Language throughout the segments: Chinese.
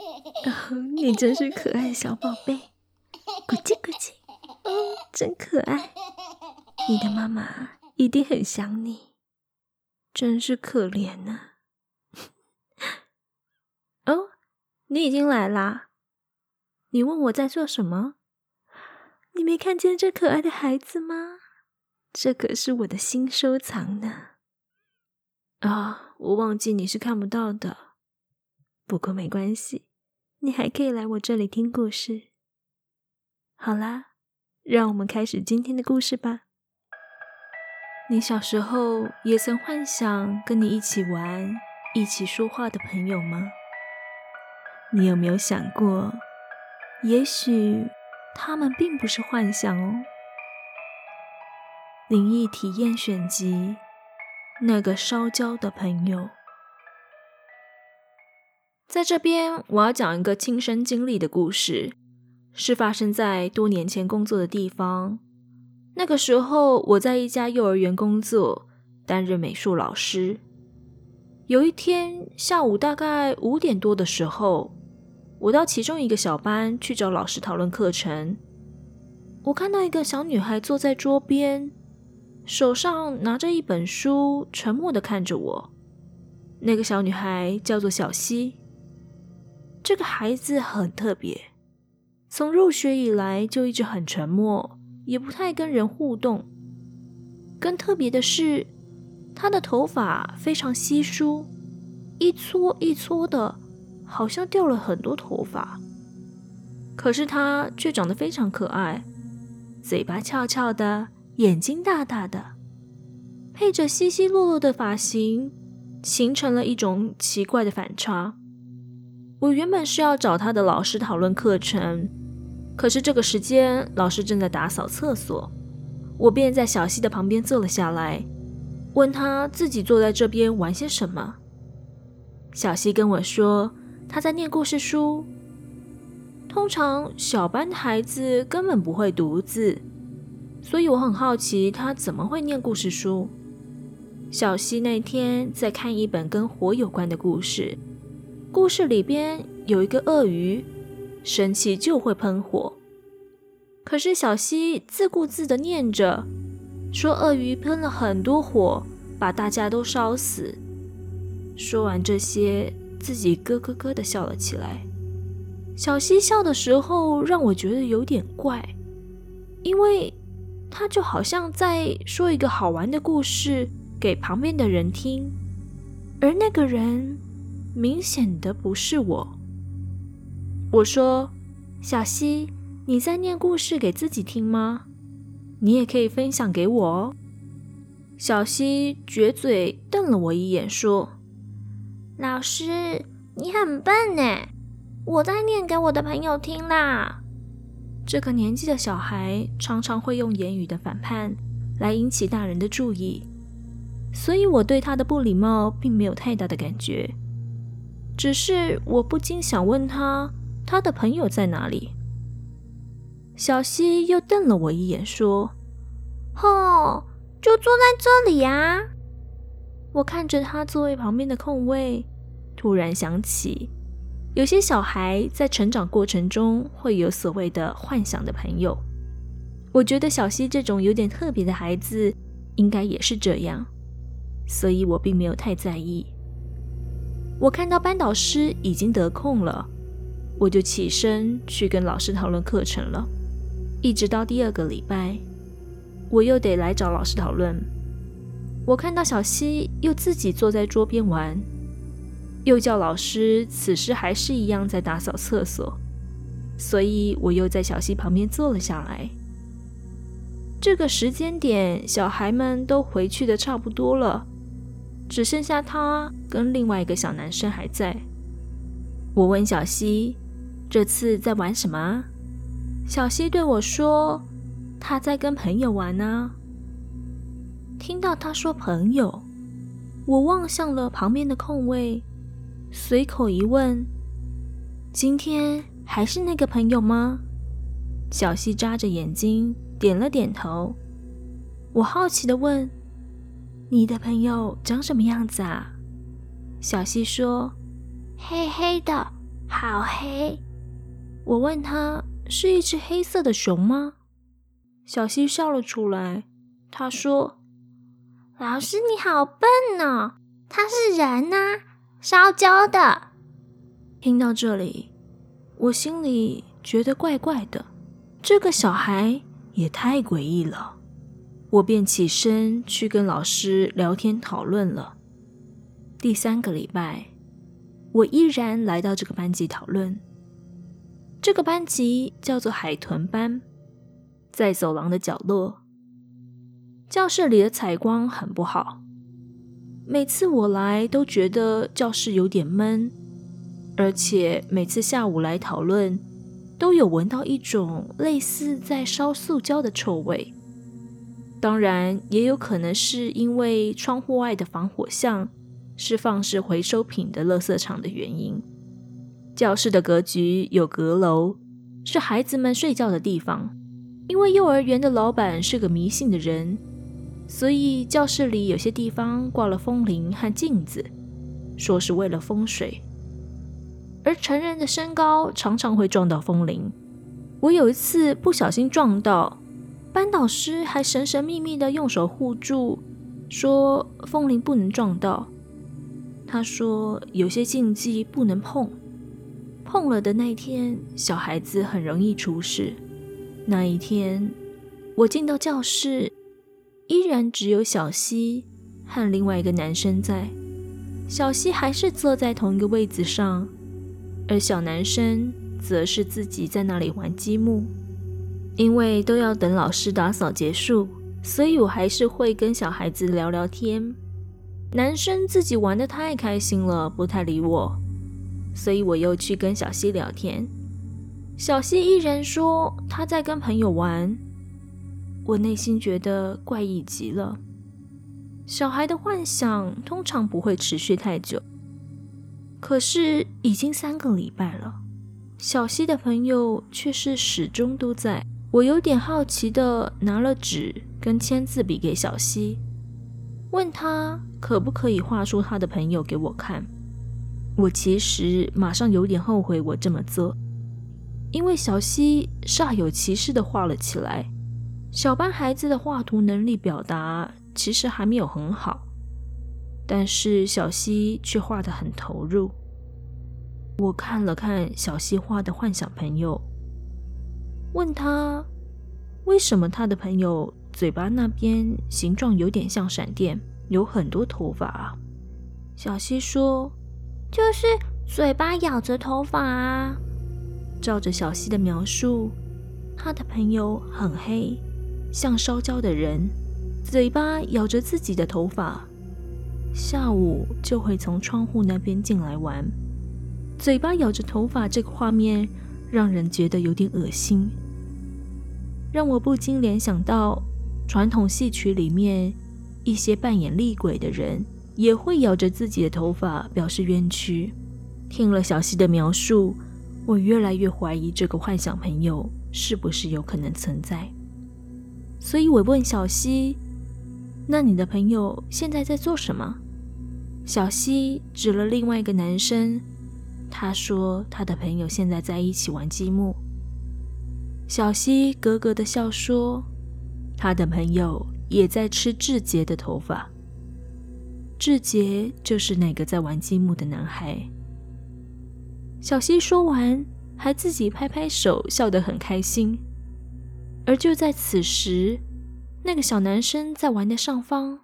你真是可爱小宝贝，咕叽咕叽，哦，真可爱。你的妈妈一定很想你，真是可怜呢、啊。哦，你已经来啦。你问我在做什么？你没看见这可爱的孩子吗？这可是我的新收藏呢。啊，我忘记你是看不到的。不过没关系，你还可以来我这里听故事。好啦，让我们开始今天的故事吧。你小时候也曾幻想跟你一起玩、一起说话的朋友吗？你有没有想过，也许他们并不是幻想哦？灵异体验选集，那个烧焦的朋友。在这边，我要讲一个亲身经历的故事，是发生在多年前工作的地方。那个时候，我在一家幼儿园工作，担任美术老师。有一天下午大概五点多的时候，我到其中一个小班去找老师讨论课程。我看到一个小女孩坐在桌边，手上拿着一本书，沉默的看着我。那个小女孩叫做小希。这个孩子很特别，从入学以来就一直很沉默，也不太跟人互动。更特别的是，他的头发非常稀疏，一撮一撮的，好像掉了很多头发。可是他却长得非常可爱，嘴巴翘翘的，眼睛大大的，配着稀稀落落的发型，形成了一种奇怪的反差。我原本是要找他的老师讨论课程，可是这个时间老师正在打扫厕所，我便在小溪的旁边坐了下来，问他自己坐在这边玩些什么。小溪跟我说他在念故事书。通常小班的孩子根本不会读字，所以我很好奇他怎么会念故事书。小溪那天在看一本跟火有关的故事。故事里边有一个鳄鱼，生气就会喷火。可是小希自顾自地念着，说鳄鱼喷了很多火，把大家都烧死。说完这些，自己咯咯咯地笑了起来。小希笑的时候让我觉得有点怪，因为他就好像在说一个好玩的故事给旁边的人听，而那个人。明显的不是我。我说：“小溪，你在念故事给自己听吗？你也可以分享给我哦。”小溪撅嘴瞪了我一眼，说：“老师，你很笨呢，我在念给我的朋友听啦。”这个年纪的小孩常常会用言语的反叛来引起大人的注意，所以我对他的不礼貌并没有太大的感觉。只是我不禁想问他，他的朋友在哪里？小希又瞪了我一眼，说：“哦，就坐在这里呀。”我看着他座位旁边的空位，突然想起，有些小孩在成长过程中会有所谓的幻想的朋友。我觉得小希这种有点特别的孩子，应该也是这样，所以我并没有太在意。我看到班导师已经得空了，我就起身去跟老师讨论课程了。一直到第二个礼拜，我又得来找老师讨论。我看到小希又自己坐在桌边玩，又叫老师此时还是一样在打扫厕所，所以我又在小希旁边坐了下来。这个时间点，小孩们都回去的差不多了。只剩下他跟另外一个小男生还在。我问小希：“这次在玩什么？”小希对我说：“他在跟朋友玩呢。”听到他说“朋友”，我望向了旁边的空位，随口一问：“今天还是那个朋友吗？”小希眨着眼睛点了点头。我好奇地问。你的朋友长什么样子啊？小西说：“黑黑的，好好黑。我问他：“是一只黑色的熊吗？”小西笑了出来。他说：“老师，你好笨哦，他是人呐、啊，烧焦的。”听到这里，我心里觉得怪怪的，这个小孩也太诡异了。我便起身去跟老师聊天讨论了。第三个礼拜，我依然来到这个班级讨论。这个班级叫做海豚班，在走廊的角落。教室里的采光很不好，每次我来都觉得教室有点闷，而且每次下午来讨论，都有闻到一种类似在烧塑胶的臭味。当然，也有可能是因为窗户外的防火巷是放置回收品的垃圾场的原因。教室的格局有阁楼，是孩子们睡觉的地方。因为幼儿园的老板是个迷信的人。所以教室里有些地方挂了风铃和镜子，说是为了风水。而成人的身高常常会撞到风铃。我有一次不小心撞到，班导师还神神秘秘地用手护住，说风铃不能撞到。他说有些禁忌不能碰，碰了的那天，小孩子很容易出事。那一天，我进到教室。依然只有小希和另外一个男生在，小希还是坐在同一个位子上，而小男生则是自己在那里玩积木。因为都要等老师打扫结束，所以我还是会跟小孩子聊聊天。男生自己玩的太开心了，不太理我，所以我又去跟小希聊天。小希依然说他在跟朋友玩。我内心觉得怪异极了。小孩的幻想通常不会持续太久，可是已经三个礼拜了，小希的朋友却是始终都在。我有点好奇的拿了纸跟签字笔给小希，问他可不可以画出他的朋友给我看。我其实马上有点后悔我这么做，因为小希煞有其事的画了起来。小班孩子的画图能力表达其实还没有很好，但是小希却画得很投入。我看了看小希画的幻想朋友，问他为什么他的朋友嘴巴那边形状有点像闪电，有很多头发？小溪说：“就是嘴巴咬着头发啊。”照着小溪的描述，他的朋友很黑。像烧焦的人，嘴巴咬着自己的头发，下午就会从窗户那边进来玩。嘴巴咬着头发这个画面让人觉得有点恶心，让我不禁联想到传统戏曲里面一些扮演厉鬼的人也会咬着自己的头发表示冤屈。听了小希的描述，我越来越怀疑这个幻想朋友是不是有可能存在。所以我问小希：“那你的朋友现在在做什么？”小希指了另外一个男生，他说他的朋友现在在一起玩积木。小希咯咯的笑说：“他的朋友也在吃志杰的头发。志杰就是那个在玩积木的男孩。”小希说完，还自己拍拍手，笑得很开心。而就在此时，那个小男生在玩的上方，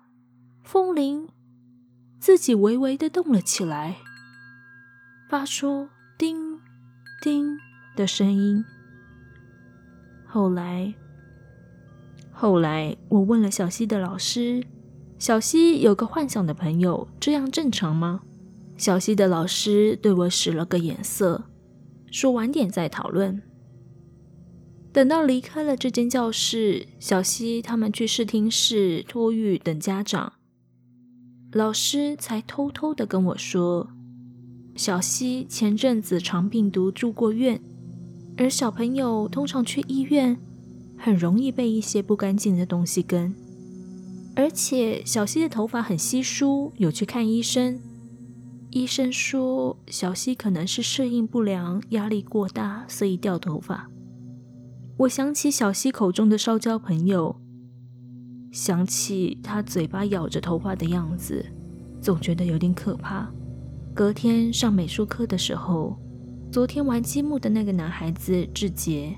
风铃自己微微的动了起来，发出叮叮的声音。后来，后来我问了小希的老师：“小希有个幻想的朋友，这样正常吗？”小希的老师对我使了个眼色，说：“晚点再讨论。”等到离开了这间教室，小希他们去视听室托育等家长，老师才偷偷的跟我说，小希前阵子肠病毒住过院，而小朋友通常去医院，很容易被一些不干净的东西跟，而且小溪的头发很稀疏，有去看医生，医生说小溪可能是适应不良、压力过大，所以掉头发。我想起小溪口中的烧焦朋友，想起他嘴巴咬着头发的样子，总觉得有点可怕。隔天上美术课的时候，昨天玩积木的那个男孩子志杰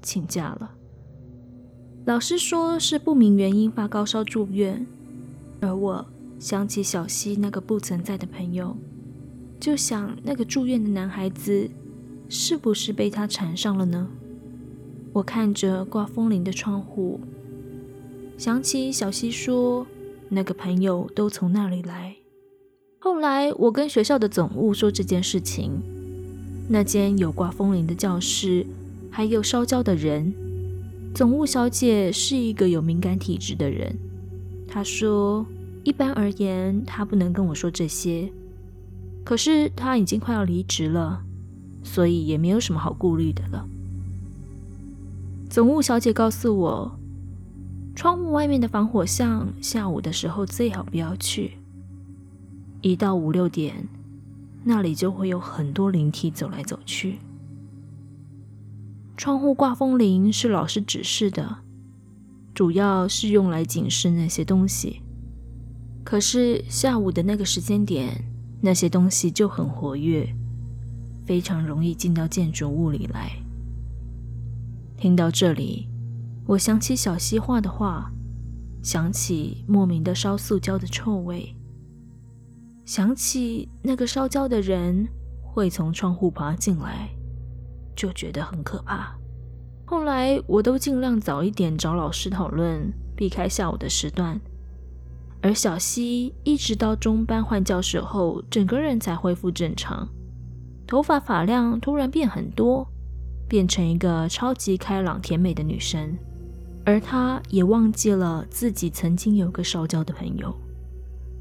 请假了，老师说是不明原因发高烧住院，而我想起小溪那个不存在的朋友，就想那个住院的男孩子是不是被他缠上了呢？我看着挂风铃的窗户，想起小溪说那个朋友都从那里来。后来我跟学校的总务说这件事情，那间有挂风铃的教室还有烧焦的人，总务小姐是一个有敏感体质的人。她说，一般而言她不能跟我说这些，可是她已经快要离职了，所以也没有什么好顾虑的了。总务小姐告诉我，窗户外面的防火巷，下午的时候最好不要去。一到五六点，那里就会有很多灵体走来走去。窗户挂风铃是老师指示的，主要是用来警示那些东西。可是下午的那个时间点，那些东西就很活跃，非常容易进到建筑物里来。听到这里，我想起小溪画的画，想起莫名的烧塑胶的臭味，想起那个烧焦的人会从窗户爬进来，就觉得很可怕。后来我都尽量早一点找老师讨论，避开下午的时段。而小溪一直到中班换教室后，整个人才恢复正常，头发发量突然变很多。变成一个超级开朗甜美的女生，而她也忘记了自己曾经有个烧焦的朋友，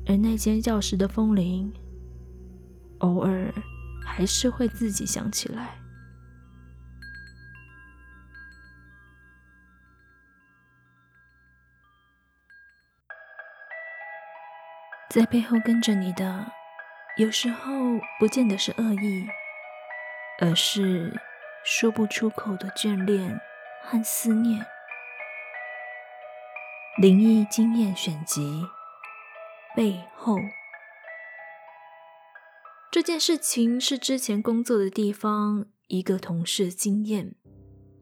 而那间教室的风铃，偶尔还是会自己响起来。在背后跟着你的，有时候不见得是恶意，而是。说不出口的眷恋和思念。灵异经验选集，背后。这件事情是之前工作的地方一个同事经验，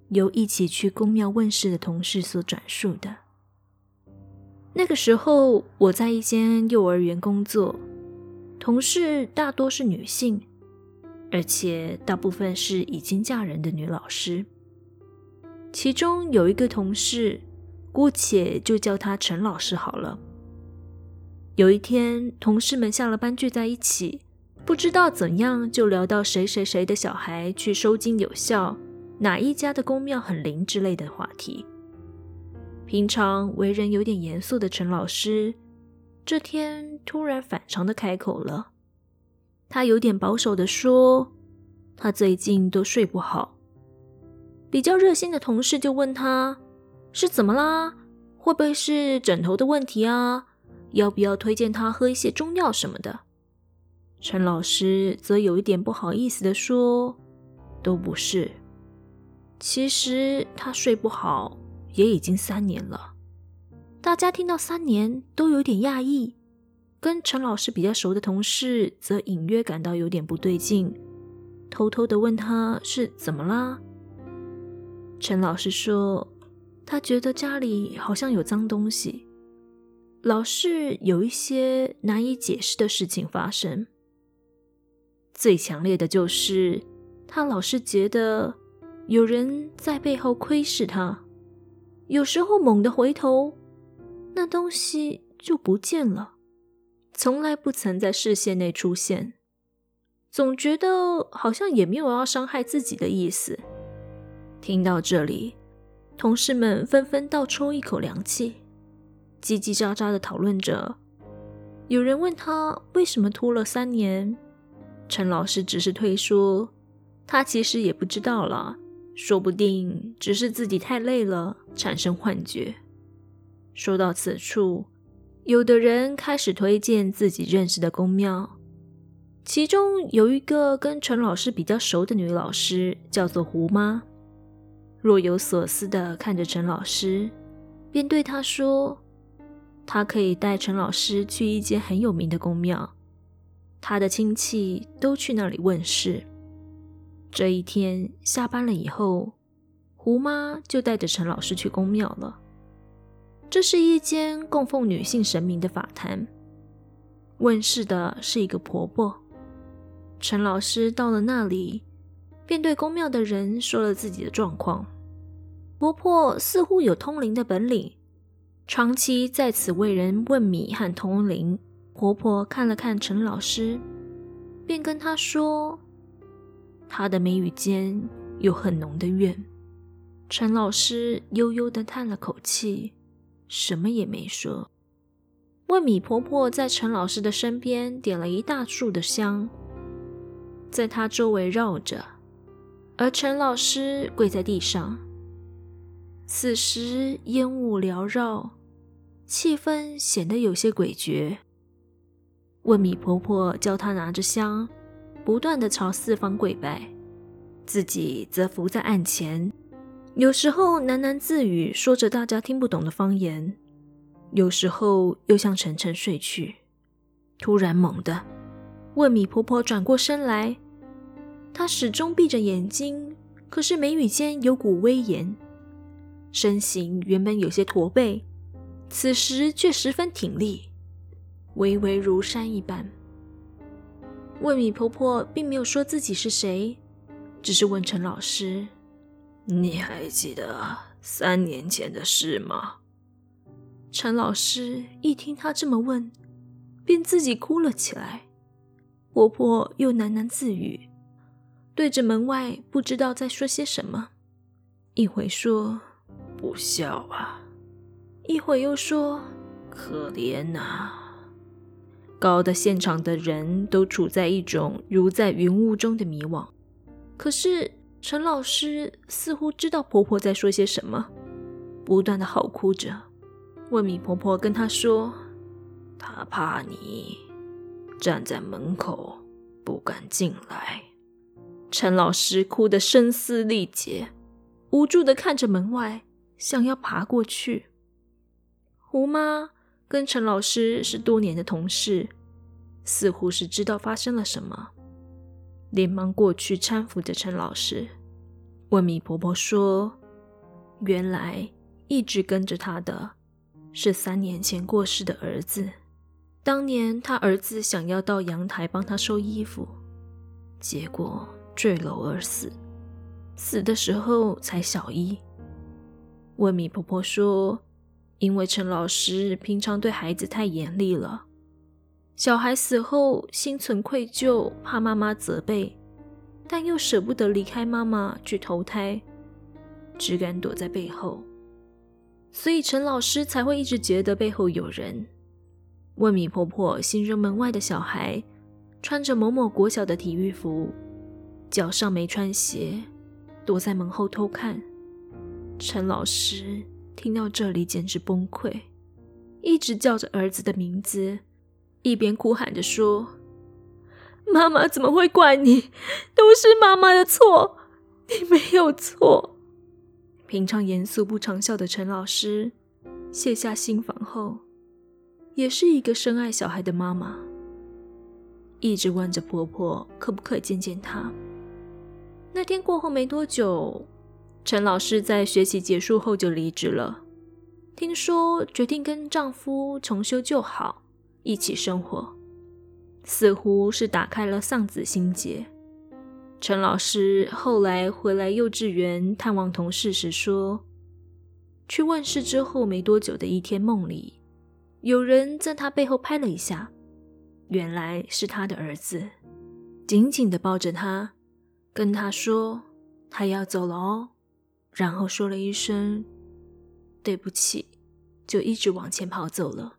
由一起去公庙问事的同事所转述的。那个时候我在一间幼儿园工作，同事大多是女性。而且大部分是已经嫁人的女老师，其中有一个同事，姑且就叫她陈老师好了。有一天，同事们下了班聚在一起，不知道怎样就聊到谁谁谁的小孩去收金有效，哪一家的公庙很灵之类的话题。平常为人有点严肃的陈老师，这天突然反常的开口了。他有点保守的说，他最近都睡不好。比较热心的同事就问他，是怎么啦？会不会是枕头的问题啊？要不要推荐他喝一些中药什么的？陈老师则有一点不好意思地说，都不是。其实他睡不好也已经三年了。大家听到三年都有点讶异。跟陈老师比较熟的同事则隐约感到有点不对劲，偷偷的问他是怎么啦？陈老师说，他觉得家里好像有脏东西，老是有一些难以解释的事情发生。最强烈的就是他老是觉得有人在背后窥视他，有时候猛地回头，那东西就不见了。从来不曾在视线内出现，总觉得好像也没有要伤害自己的意思。听到这里，同事们纷纷倒抽一口凉气，叽叽喳喳的讨论着。有人问他为什么拖了三年，陈老师只是推说，他其实也不知道了，说不定只是自己太累了，产生幻觉。说到此处。有的人开始推荐自己认识的宫庙，其中有一个跟陈老师比较熟的女老师，叫做胡妈，若有所思地看着陈老师，便对他说：“他可以带陈老师去一间很有名的宫庙，他的亲戚都去那里问事。”这一天下班了以后，胡妈就带着陈老师去宫庙了。这是一间供奉女性神明的法坛，问事的是一个婆婆。陈老师到了那里，便对宫庙的人说了自己的状况。婆婆似乎有通灵的本领，长期在此为人问米和通灵。婆婆看了看陈老师，便跟他说。他的眉宇间有很浓的怨。陈老师悠悠地叹了口气，什么也没说。问米婆婆在陈老师的身边点了一大束的香，在他周围绕着，而陈老师跪在地上。此时烟雾缭绕，气氛显得有些诡谲。问米婆婆教他拿着香。不断地朝四方跪拜，自己则伏在案前，有时候喃喃自语，说着大家听不懂的方言；有时候又像沉沉睡去。突然，猛地，问米婆婆转过身来，她始终闭着眼睛，可是眉宇间有股威严，身形原本有些驼背，此时却十分挺立，巍巍如山一般。问米婆婆并没有说自己是谁，只是问陈老师：“你还记得三年前的事吗？”陈老师一听她这么问，便自己哭了起来。婆婆又喃喃自语，对着门外不知道在说些什么。一会说：“不孝啊！”一会又说：“可怜呐！”搞得现场的人都处在一种如在云雾中的迷惘。可是陈老师似乎知道婆婆在说些什么，不断的嚎哭着。问米婆婆跟她说：“她怕你站在门口不敢进来。”陈老师哭得声嘶力竭，无助的看着门外，想要爬过去。胡妈。跟陈老师是多年的同事，似乎是知道发生了什么，连忙过去搀扶着陈老师。问米婆婆说：“原来一直跟着她的是三年前过世的儿子。当年他儿子想要到阳台帮他收衣服，结果坠楼而死，死的时候才小一。”问米婆婆说。因为陈老师平常对孩子太严厉了，小孩死后心存愧疚，怕妈妈责备，但又舍不得离开妈妈去投胎，只敢躲在背后，所以陈老师才会一直觉得背后有人。问米婆婆形容门外的小孩穿着某某国小的体育服，脚上没穿鞋，躲在门后偷看。陈老师。听到这里，简直崩溃，一直叫着儿子的名字，一边哭喊着说：“妈妈怎么会怪你？都是妈妈的错，你没有错。”平常严肃不常笑的陈老师，卸下心防后，也是一个深爱小孩的妈妈，一直问着婆婆可不可以见见她。那天过后没多久。陈老师在学习结束后就离职了，听说决定跟丈夫重修旧好，一起生活，似乎是打开了丧子心结。陈老师后来回来幼稚园探望同事时说，去问世之后没多久的一天，梦里有人在他背后拍了一下，原来是他的儿子，紧紧地抱着他，跟他说他要走了哦。然后说了一声“对不起”，就一直往前跑走了。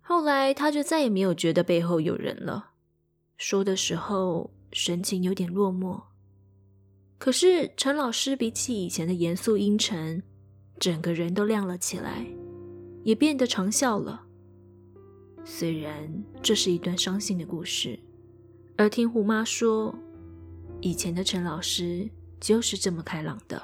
后来他就再也没有觉得背后有人了。说的时候神情有点落寞。可是陈老师比起以前的严肃阴沉，整个人都亮了起来，也变得常笑了。虽然这是一段伤心的故事，而听胡妈说，以前的陈老师就是这么开朗的。